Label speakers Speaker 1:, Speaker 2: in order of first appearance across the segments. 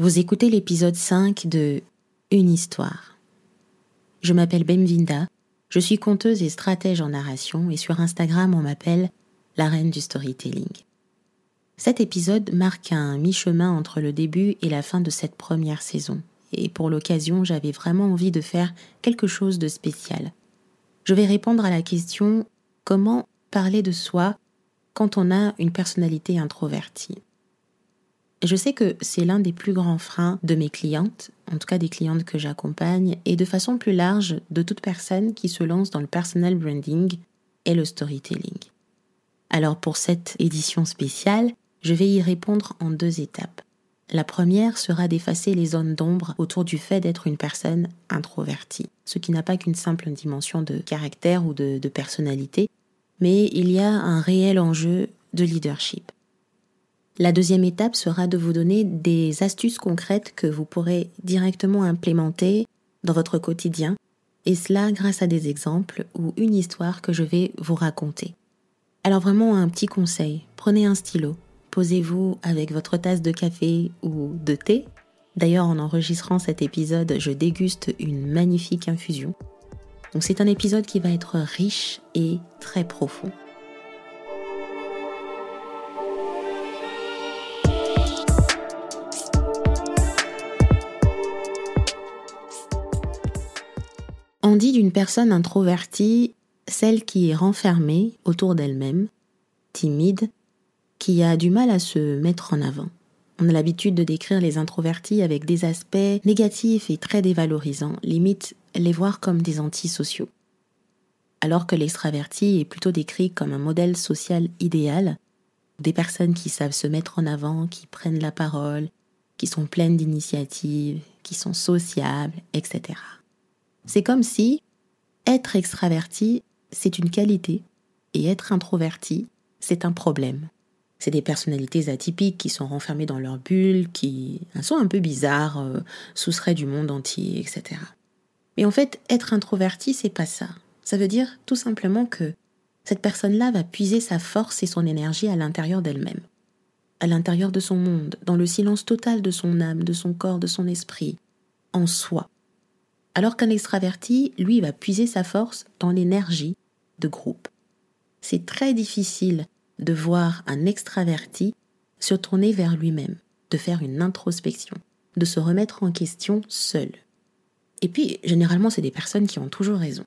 Speaker 1: Vous écoutez l'épisode 5 de Une histoire. Je m'appelle Bemvinda, je suis conteuse et stratège en narration et sur Instagram on m'appelle la reine du storytelling. Cet épisode marque un mi-chemin entre le début et la fin de cette première saison et pour l'occasion j'avais vraiment envie de faire quelque chose de spécial. Je vais répondre à la question comment parler de soi quand on a une personnalité introvertie? Je sais que c'est l'un des plus grands freins de mes clientes, en tout cas des clientes que j'accompagne, et de façon plus large de toute personne qui se lance dans le personal branding et le storytelling. Alors pour cette édition spéciale, je vais y répondre en deux étapes. La première sera d'effacer les zones d'ombre autour du fait d'être une personne introvertie, ce qui n'a pas qu'une simple dimension de caractère ou de personnalité, mais il y a un réel enjeu de leadership. La deuxième étape sera de vous donner des astuces concrètes que vous pourrez directement implémenter dans votre quotidien, et cela grâce à des exemples ou une histoire que je vais vous raconter. Alors vraiment un petit conseil, prenez un stylo, posez-vous avec votre tasse de café ou de thé. D'ailleurs en enregistrant cet épisode, je déguste une magnifique infusion. Donc c'est un épisode qui va être riche et très profond. Dit d'une personne introvertie celle qui est renfermée autour d'elle-même, timide, qui a du mal à se mettre en avant. On a l'habitude de décrire les introvertis avec des aspects négatifs et très dévalorisants, limite les voir comme des antisociaux. Alors que l'extraverti est plutôt décrit comme un modèle social idéal, des personnes qui savent se mettre en avant, qui prennent la parole, qui sont pleines d'initiatives, qui sont sociables, etc. C'est comme si être extraverti, c'est une qualité et être introverti, c'est un problème. C'est des personnalités atypiques qui sont renfermées dans leur bulle, qui sont un peu bizarres, euh, du monde entier, etc. Mais en fait, être introverti, c'est pas ça. Ça veut dire tout simplement que cette personne-là va puiser sa force et son énergie à l'intérieur d'elle-même, à l'intérieur de son monde, dans le silence total de son âme, de son corps, de son esprit, en soi. Alors qu'un extraverti, lui, va puiser sa force dans l'énergie de groupe. C'est très difficile de voir un extraverti se tourner vers lui-même, de faire une introspection, de se remettre en question seul. Et puis, généralement, c'est des personnes qui ont toujours raison,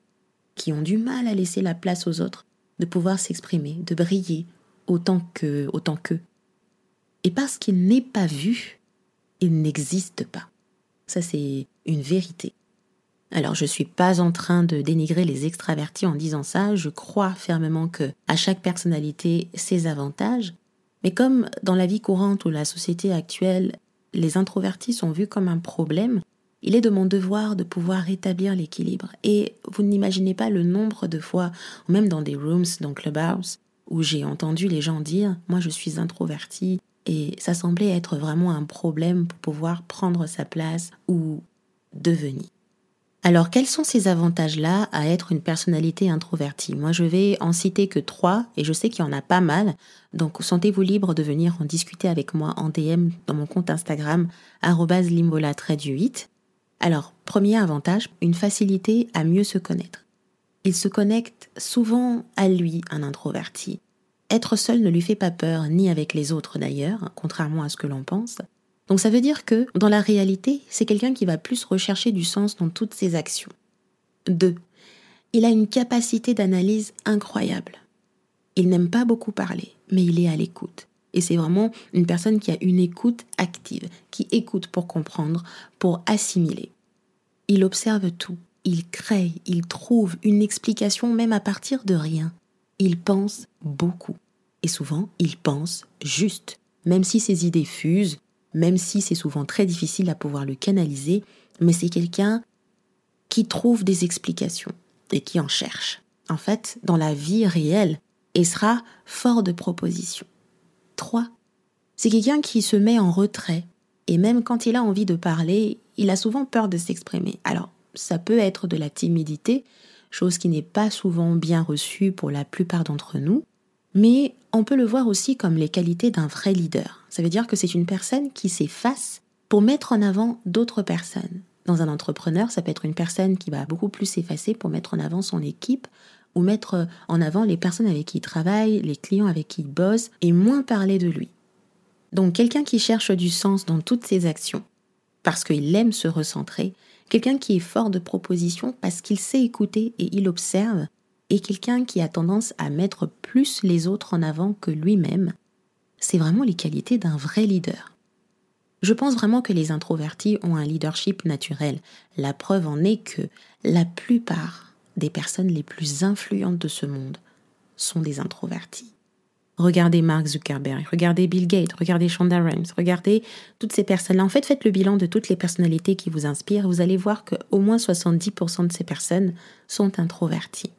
Speaker 1: qui ont du mal à laisser la place aux autres, de pouvoir s'exprimer, de briller autant que autant qu'eux. Et parce qu'il n'est pas vu, il n'existe pas. Ça, c'est une vérité. Alors je suis pas en train de dénigrer les extravertis en disant ça, je crois fermement que à chaque personnalité ses avantages, mais comme dans la vie courante ou la société actuelle, les introvertis sont vus comme un problème, il est de mon devoir de pouvoir rétablir l'équilibre. Et vous n'imaginez pas le nombre de fois, même dans des rooms, dans Clubhouse, où j'ai entendu les gens dire Moi je suis introverti, et ça semblait être vraiment un problème pour pouvoir prendre sa place ou devenir. Alors, quels sont ces avantages-là à être une personnalité introvertie? Moi, je vais en citer que trois, et je sais qu'il y en a pas mal. Donc, sentez-vous libre de venir en discuter avec moi en DM dans mon compte Instagram, limbola 8. Alors, premier avantage, une facilité à mieux se connaître. Il se connecte souvent à lui, un introverti. Être seul ne lui fait pas peur, ni avec les autres d'ailleurs, contrairement à ce que l'on pense. Donc ça veut dire que, dans la réalité, c'est quelqu'un qui va plus rechercher du sens dans toutes ses actions. 2. Il a une capacité d'analyse incroyable. Il n'aime pas beaucoup parler, mais il est à l'écoute. Et c'est vraiment une personne qui a une écoute active, qui écoute pour comprendre, pour assimiler. Il observe tout, il crée, il trouve une explication même à partir de rien. Il pense beaucoup. Et souvent, il pense juste. Même si ses idées fusent, même si c'est souvent très difficile à pouvoir le canaliser, mais c'est quelqu'un qui trouve des explications et qui en cherche. En fait, dans la vie réelle, et sera fort de propositions. 3. C'est quelqu'un qui se met en retrait, et même quand il a envie de parler, il a souvent peur de s'exprimer. Alors, ça peut être de la timidité, chose qui n'est pas souvent bien reçue pour la plupart d'entre nous, mais on peut le voir aussi comme les qualités d'un vrai leader. Ça veut dire que c'est une personne qui s'efface pour mettre en avant d'autres personnes. Dans un entrepreneur, ça peut être une personne qui va beaucoup plus s'effacer pour mettre en avant son équipe ou mettre en avant les personnes avec qui il travaille, les clients avec qui il bosse, et moins parler de lui. Donc quelqu'un qui cherche du sens dans toutes ses actions, parce qu'il aime se recentrer, quelqu'un qui est fort de proposition parce qu'il sait écouter et il observe, et quelqu'un qui a tendance à mettre plus les autres en avant que lui-même, c'est vraiment les qualités d'un vrai leader. Je pense vraiment que les introvertis ont un leadership naturel. La preuve en est que la plupart des personnes les plus influentes de ce monde sont des introvertis. Regardez Mark Zuckerberg, regardez Bill Gates, regardez Shonda Rhimes, regardez toutes ces personnes-là. En fait, faites le bilan de toutes les personnalités qui vous inspirent. Vous allez voir qu'au moins 70% de ces personnes sont introverties.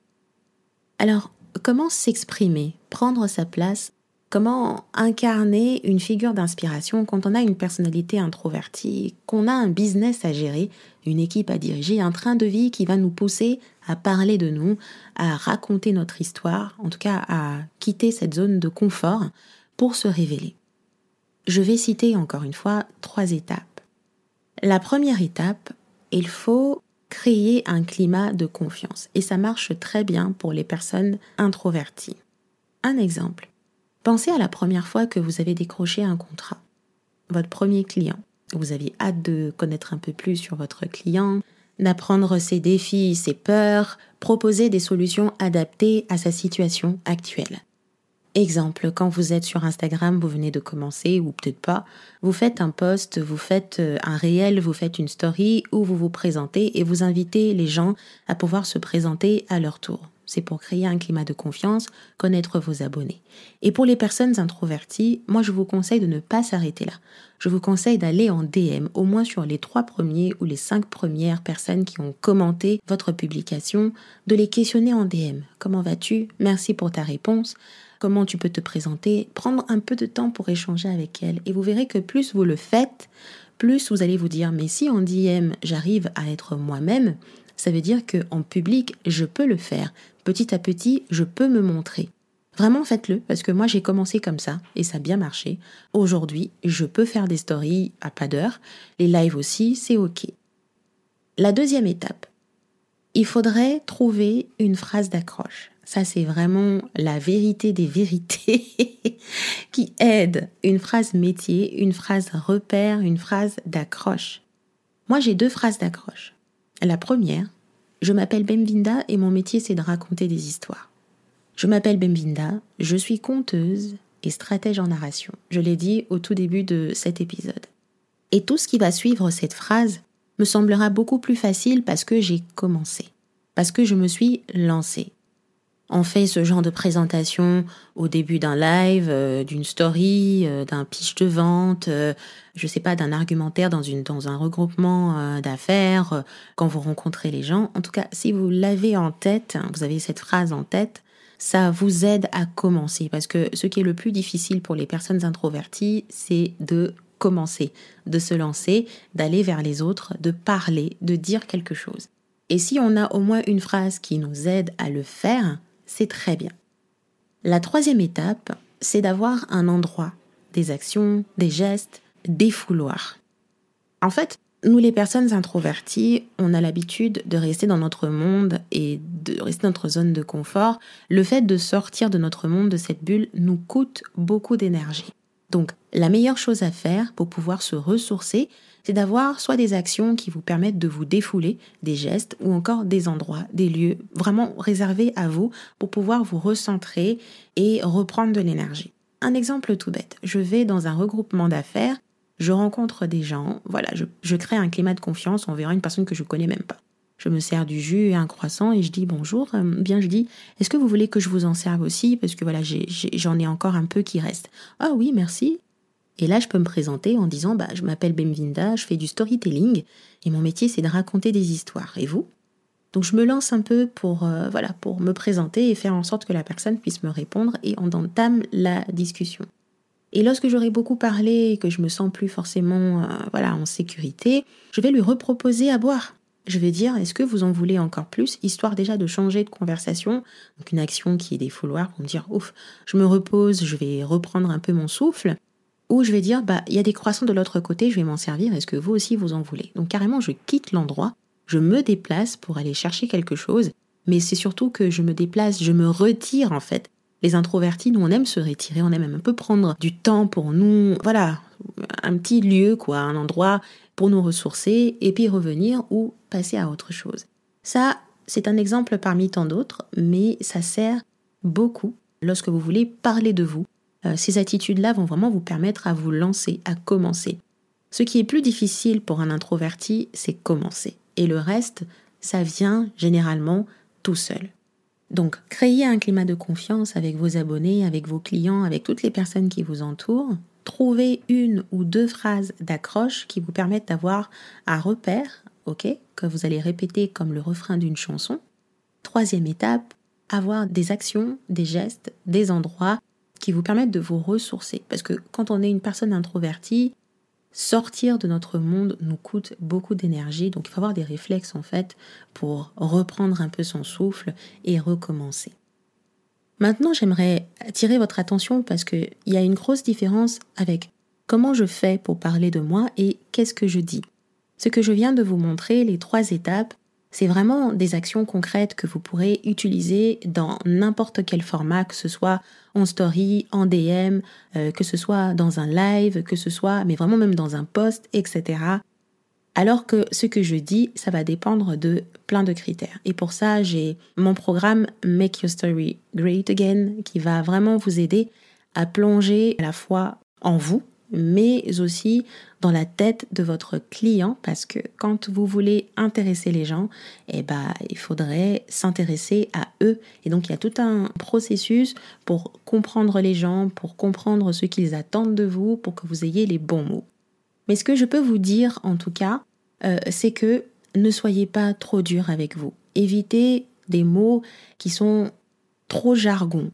Speaker 1: Alors, comment s'exprimer, prendre sa place? Comment incarner une figure d'inspiration quand on a une personnalité introvertie, qu'on a un business à gérer, une équipe à diriger, un train de vie qui va nous pousser à parler de nous, à raconter notre histoire, en tout cas à quitter cette zone de confort pour se révéler? Je vais citer encore une fois trois étapes. La première étape, il faut créer un climat de confiance et ça marche très bien pour les personnes introverties. Un exemple. Pensez à la première fois que vous avez décroché un contrat, votre premier client. Vous aviez hâte de connaître un peu plus sur votre client, d'apprendre ses défis, ses peurs, proposer des solutions adaptées à sa situation actuelle. Exemple, quand vous êtes sur Instagram, vous venez de commencer ou peut-être pas, vous faites un post, vous faites euh, un réel, vous faites une story où vous vous présentez et vous invitez les gens à pouvoir se présenter à leur tour c'est pour créer un climat de confiance, connaître vos abonnés. Et pour les personnes introverties, moi je vous conseille de ne pas s'arrêter là. Je vous conseille d'aller en DM, au moins sur les trois premiers ou les cinq premières personnes qui ont commenté votre publication, de les questionner en DM. Comment vas-tu? Merci pour ta réponse. Comment tu peux te présenter Prendre un peu de temps pour échanger avec elles. Et vous verrez que plus vous le faites, plus vous allez vous dire, mais si en DM j'arrive à être moi-même, ça veut dire que en public, je peux le faire, petit à petit, je peux me montrer. Vraiment faites-le, parce que moi j'ai commencé comme ça et ça a bien marché. Aujourd'hui, je peux faire des stories à pas d'heure, les lives aussi, c'est ok. La deuxième étape, il faudrait trouver une phrase d'accroche. Ça, c'est vraiment la vérité des vérités qui aide. Une phrase métier, une phrase repère, une phrase d'accroche. Moi, j'ai deux phrases d'accroche. La première, je m'appelle Bemvinda et mon métier c'est de raconter des histoires. Je m'appelle Bemvinda, je suis conteuse et stratège en narration. Je l'ai dit au tout début de cet épisode. Et tout ce qui va suivre cette phrase me semblera beaucoup plus facile parce que j'ai commencé, parce que je me suis lancée. On fait ce genre de présentation au début d'un live, euh, d'une story, euh, d'un pitch de vente, euh, je sais pas, d'un argumentaire dans, un regroupement d'affaires, quand vous rencontrez les gens. En tout cas, si vous l'avez en tête, hein, vous avez cette phrase en tête, ça vous aide à commencer. Parce que ce qui est le plus difficile pour les personnes introverties, c'est de commencer, de se lancer, d'aller vers les autres, de parler, de dire quelque chose. Et si on a au moins une phrase qui nous aide à le faire, c'est très bien. La troisième étape, c'est d'avoir un endroit, des actions, des gestes, des fouloirs. En fait, nous les personnes introverties, on a l'habitude de rester dans notre monde et de rester dans notre zone de confort. Le fait de sortir de notre monde, de cette bulle, nous coûte beaucoup d'énergie. Donc, la meilleure chose à faire pour pouvoir se ressourcer, c'est d'avoir soit des actions qui vous permettent de vous défouler, des gestes ou encore des endroits, des lieux vraiment réservés à vous pour pouvoir vous recentrer et reprendre de l'énergie. Un exemple tout bête, je vais dans un regroupement d'affaires, je rencontre des gens, voilà, je, crée un climat de confiance envers une personne que je connais même pas. Je me sers du jus et un croissant et je dis bonjour. Euh, bien, je dis, est-ce que vous voulez que je vous en serve aussi? Parce que voilà, j'en ai, encore un peu qui reste. Ah oui, merci. Et là, je peux me présenter en disant bah, Je m'appelle Bemvinda, je fais du storytelling et mon métier, c'est de raconter des histoires. Et vous? Donc, je me lance un peu pour, euh, voilà, pour me présenter et faire en sorte que la personne puisse me répondre et on entame la discussion. Et lorsque j'aurai beaucoup parlé et que je me sens plus forcément euh, voilà, en sécurité, je vais lui reproposer à boire. Je vais dire est-ce que vous en voulez encore plus, histoire déjà de changer de conversation, donc une action qui est des fouloirs pour me dire ouf, je me repose, je vais reprendre un peu mon souffle Ou je vais dire, bah, il y a des croissants de l'autre côté, je vais m'en servir, est-ce que vous aussi vous en voulez? Donc carrément, je quitte l'endroit, je me déplace pour aller chercher quelque chose, mais c'est surtout que je me déplace, je me retire en fait. Les introvertis, nous, on aime se retirer, on aime un peu prendre du temps pour nous, voilà, un petit lieu, quoi, un endroit pour nous ressourcer, et puis revenir ou passer à autre chose. Ça, c'est un exemple parmi tant d'autres, mais ça sert beaucoup lorsque vous voulez parler de vous. Euh, ces attitudes-là vont vraiment vous permettre à vous lancer, à commencer. Ce qui est plus difficile pour un introverti, c'est commencer. Et le reste, ça vient généralement tout seul. Donc, créez un climat de confiance avec vos abonnés, avec vos clients, avec toutes les personnes qui vous entourent. Trouvez une ou deux phrases d'accroche qui vous permettent d'avoir un repère, ok, que vous allez répéter comme le refrain d'une chanson. Troisième étape, avoir des actions, des gestes, des endroits qui vous permettent de vous ressourcer. Parce que quand on est une personne introvertie, sortir de notre monde nous coûte beaucoup d'énergie. Donc il faut avoir des réflexes en fait pour reprendre un peu son souffle et recommencer. Maintenant, j'aimerais attirer votre attention parce qu'il y a une grosse différence avec comment je fais pour parler de moi et qu'est-ce que je dis. Ce que je viens de vous montrer, les trois étapes, c'est vraiment des actions concrètes que vous pourrez utiliser dans n'importe quel format, que ce soit en story, en DM, euh, que ce soit dans un live, que ce soit, mais vraiment même dans un post, etc. Alors que ce que je dis, ça va dépendre de plein de critères. Et pour ça, j'ai mon programme Make Your Story Great Again qui va vraiment vous aider à plonger à la fois en vous, mais aussi dans la tête de votre client parce que quand vous voulez intéresser les gens, eh ben, il faudrait s'intéresser à eux. Et donc il y a tout un processus pour comprendre les gens, pour comprendre ce qu'ils attendent de vous, pour que vous ayez les bons mots. Mais ce que je peux vous dire en tout cas, euh, c'est que ne soyez pas trop dur avec vous. Évitez des mots qui sont trop jargon.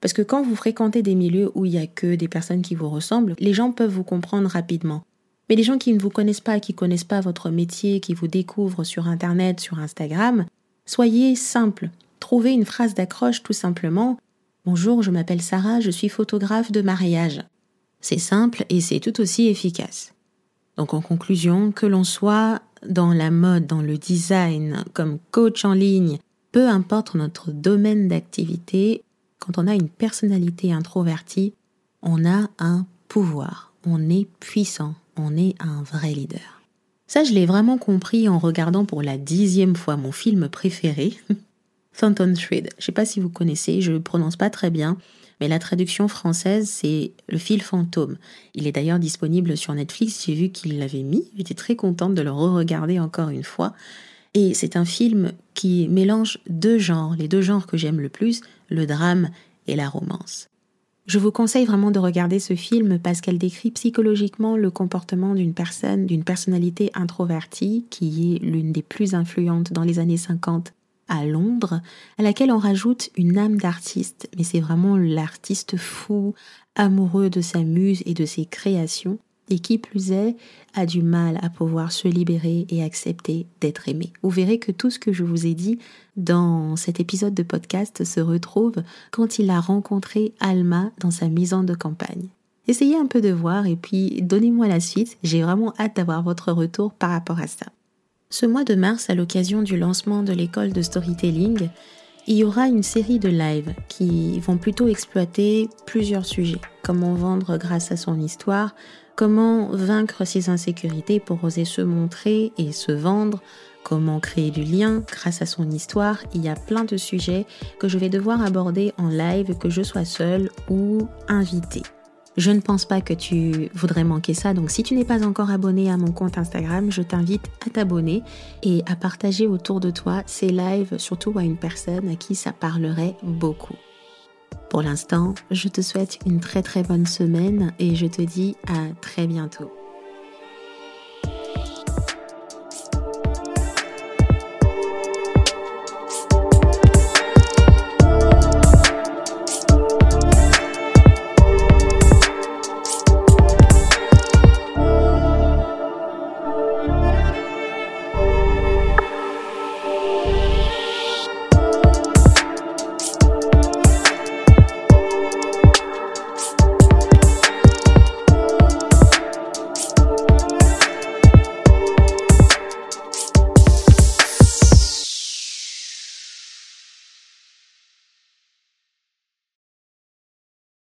Speaker 1: Parce que quand vous fréquentez des milieux où il n'y a que des personnes qui vous ressemblent, les gens peuvent vous comprendre rapidement. Mais les gens qui ne vous connaissent pas, qui ne connaissent pas votre métier, qui vous découvrent sur Internet, sur Instagram, soyez simple. Trouvez une phrase d'accroche tout simplement. Bonjour, je m'appelle Sarah, je suis photographe de mariage. C'est simple et c'est tout aussi efficace. Donc en conclusion, que l'on soit dans la mode, dans le design, comme coach en ligne, peu importe notre domaine d'activité, quand on a une personnalité introvertie, on a un pouvoir, on est puissant, on est un vrai leader. Ça, je l'ai vraiment compris en regardant pour la dixième fois mon film préféré, Phantom Thread. Je ne sais pas si vous connaissez, je ne le prononce pas très bien, mais la traduction française, c'est Le fil fantôme. Il est d'ailleurs disponible sur Netflix, j'ai vu qu'il l'avait mis, j'étais très contente de le re-regarder encore une fois. Et c'est un film qui mélange deux genres, les deux genres que j'aime le plus, le drame et la romance. Je vous conseille vraiment de regarder ce film parce qu'elle décrit psychologiquement le comportement d'une personne, d'une personnalité introvertie qui est l'une des plus influentes dans les années 50 à Londres, à laquelle on rajoute une âme d'artiste, mais c'est vraiment l'artiste fou, amoureux de sa muse et de ses créations, et qui plus est, a du mal à pouvoir se libérer et accepter d'être aimé. Vous verrez que tout ce que je vous ai dit dans cet épisode de podcast se retrouve quand il a rencontré Alma dans sa maison de campagne. Essayez un peu de voir et puis donnez-moi la suite. J'ai vraiment hâte d'avoir votre retour par rapport à ça. Ce mois de mars, à l'occasion du lancement de l'école de storytelling, il y aura une série de lives qui vont plutôt exploiter plusieurs sujets. Comment vendre grâce à son histoire, comment vaincre ses insécurités pour oser se montrer et se vendre, comment créer du lien grâce à son histoire. Il y a plein de sujets que je vais devoir aborder en live, que je sois seule ou invitée. Je ne pense pas que tu voudrais manquer ça, donc si tu n'es pas encore abonné à mon compte Instagram, je t'invite à t'abonner et à partager autour de toi ces lives, surtout à une personne à qui ça parlerait beaucoup. Pour l'instant, je te souhaite une très très bonne semaine et je te dis à très bientôt.